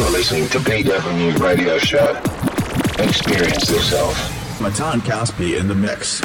You're listening to Beat Avenue Radio Show. Experience yourself. Matan Caspi in the mix.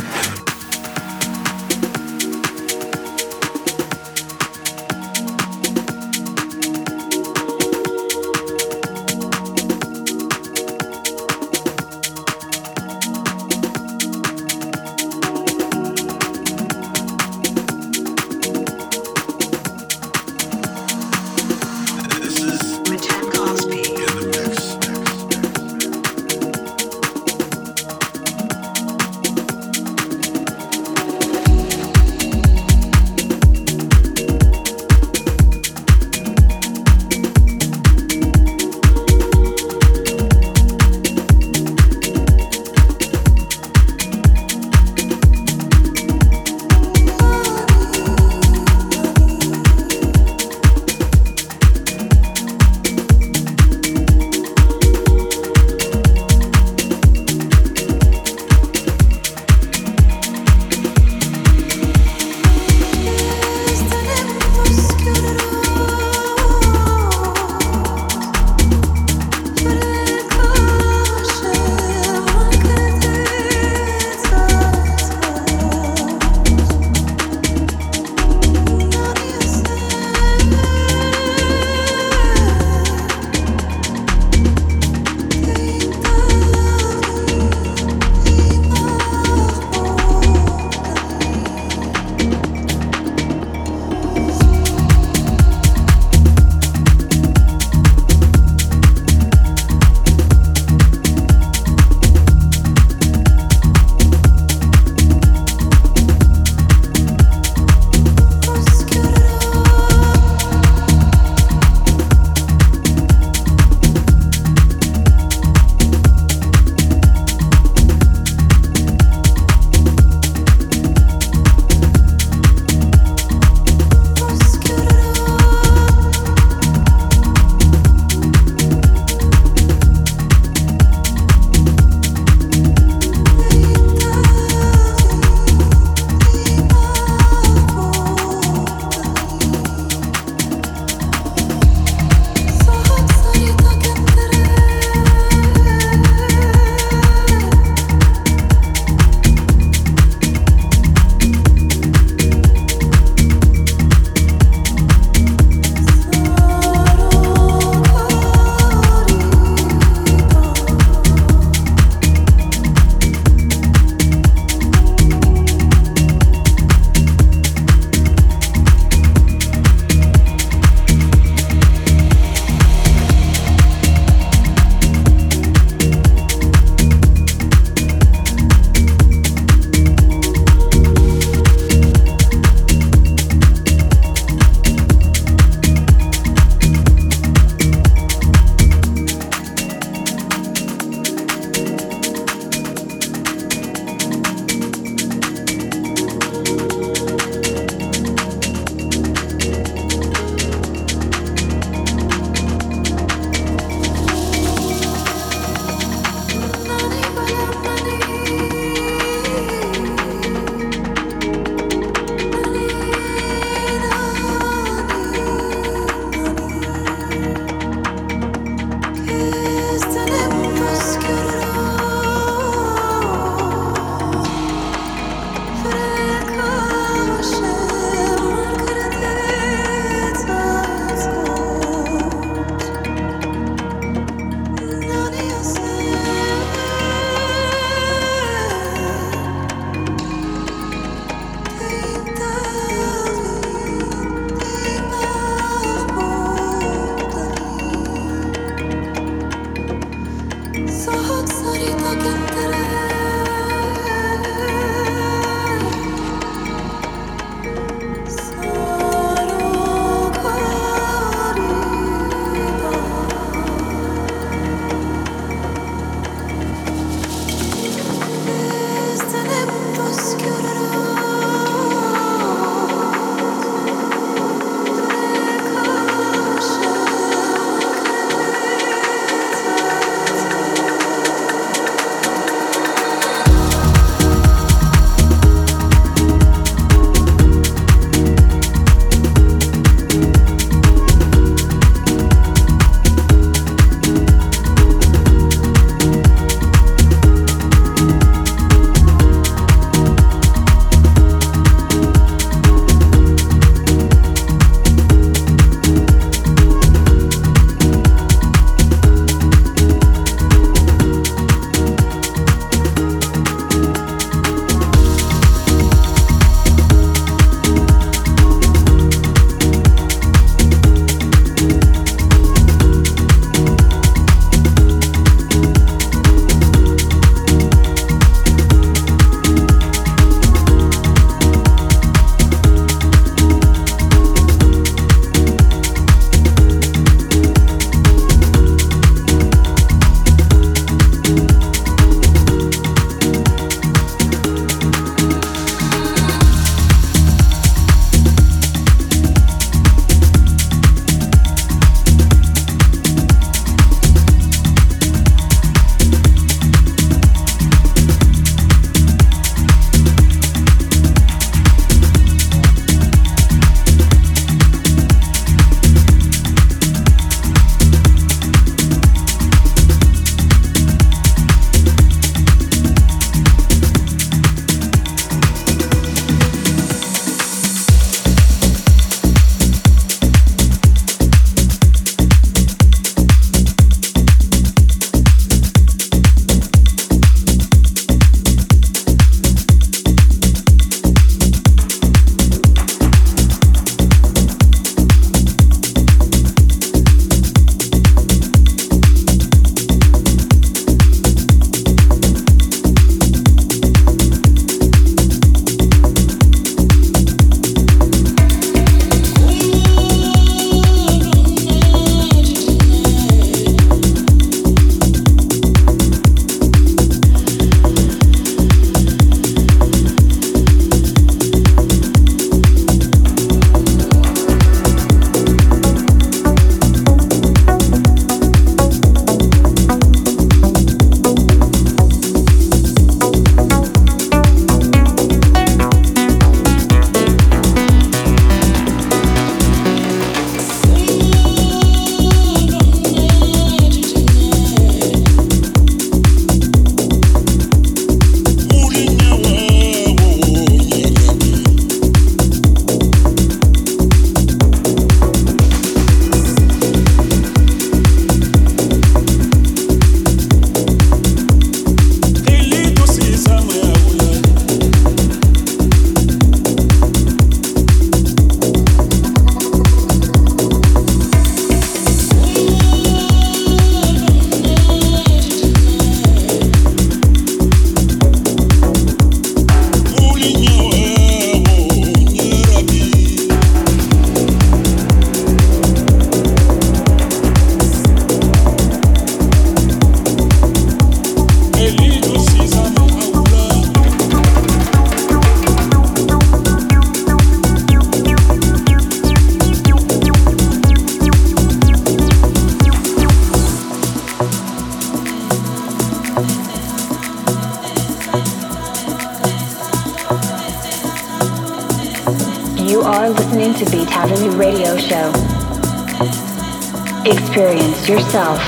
Experience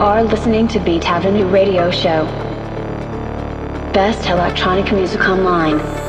are listening to Beat Avenue Radio Show. Best electronic music online.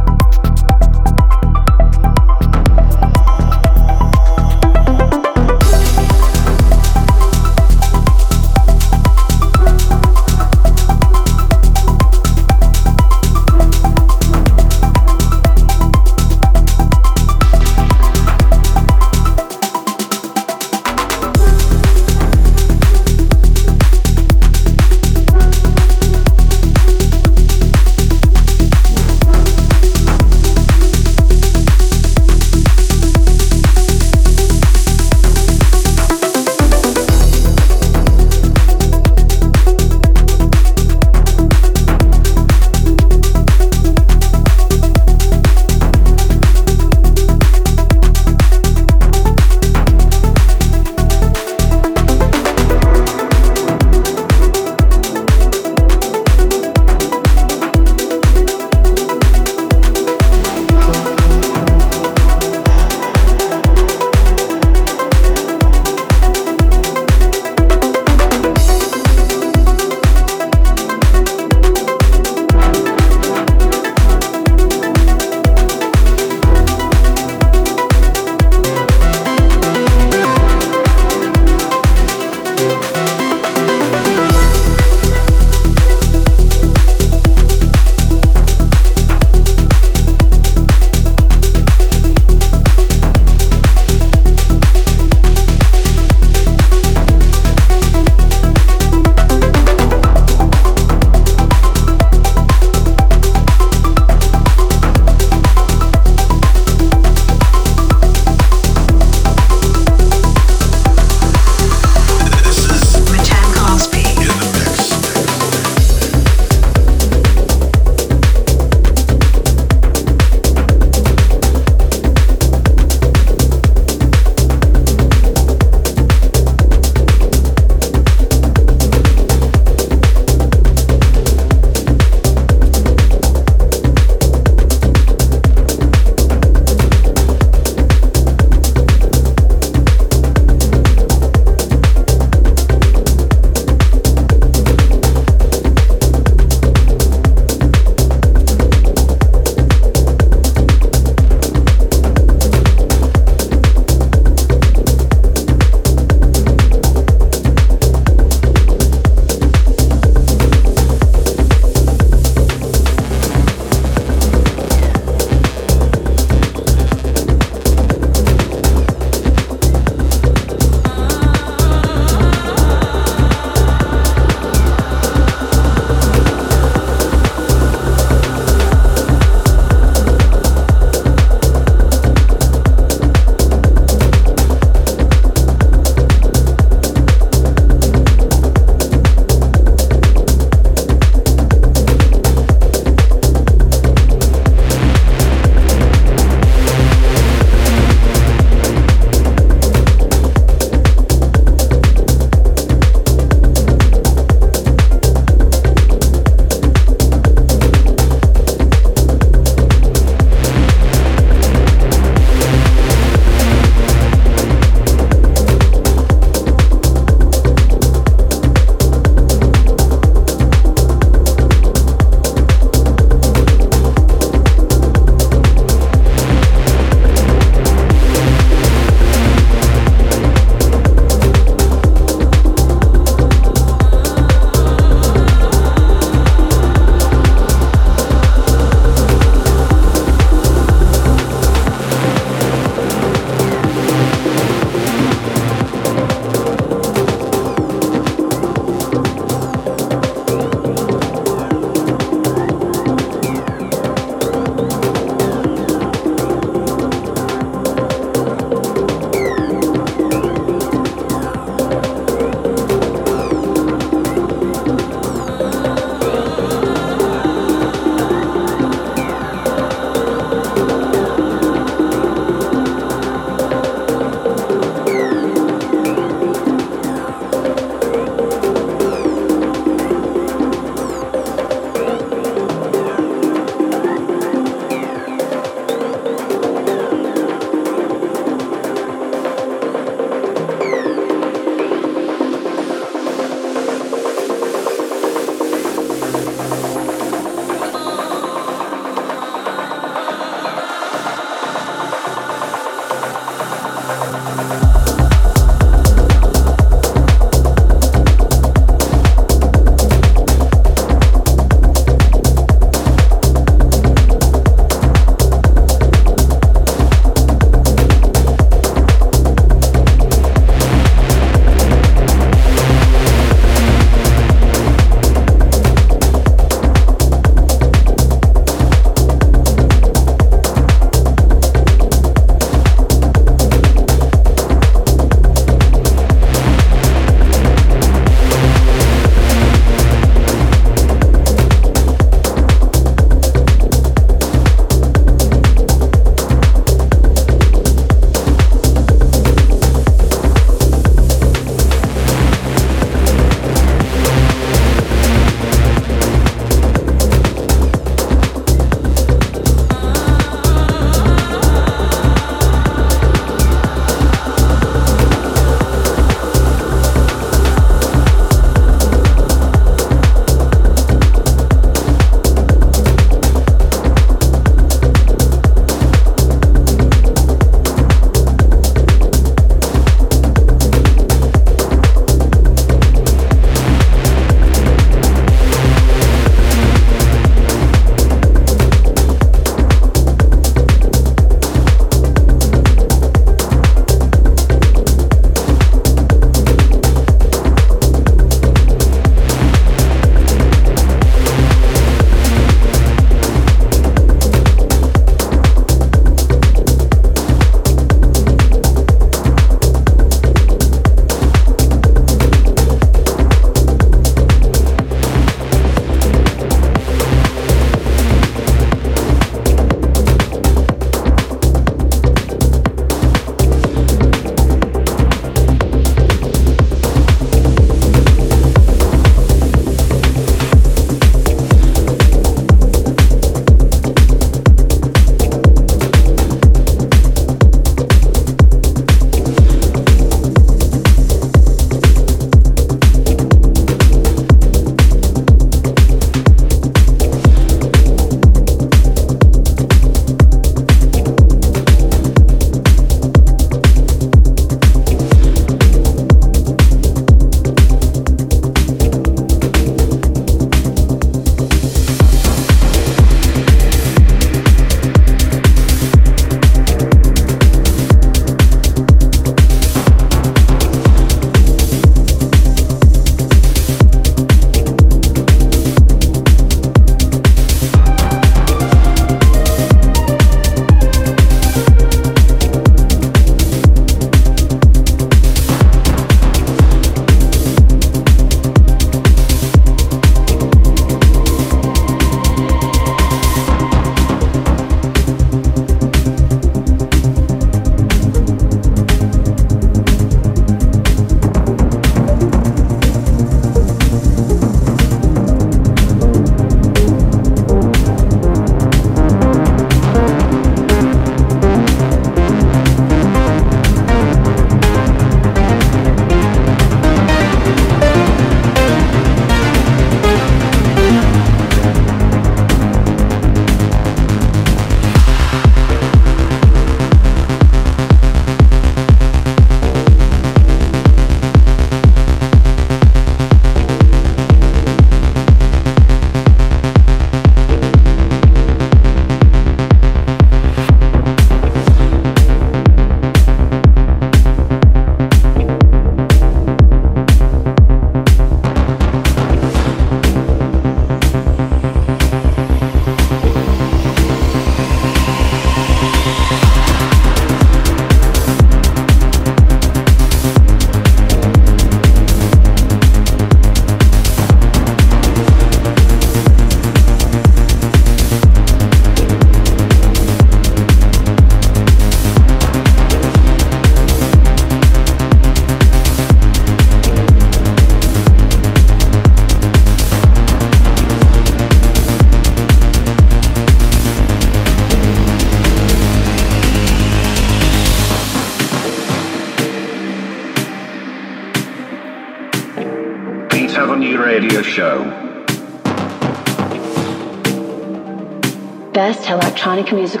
Electronic music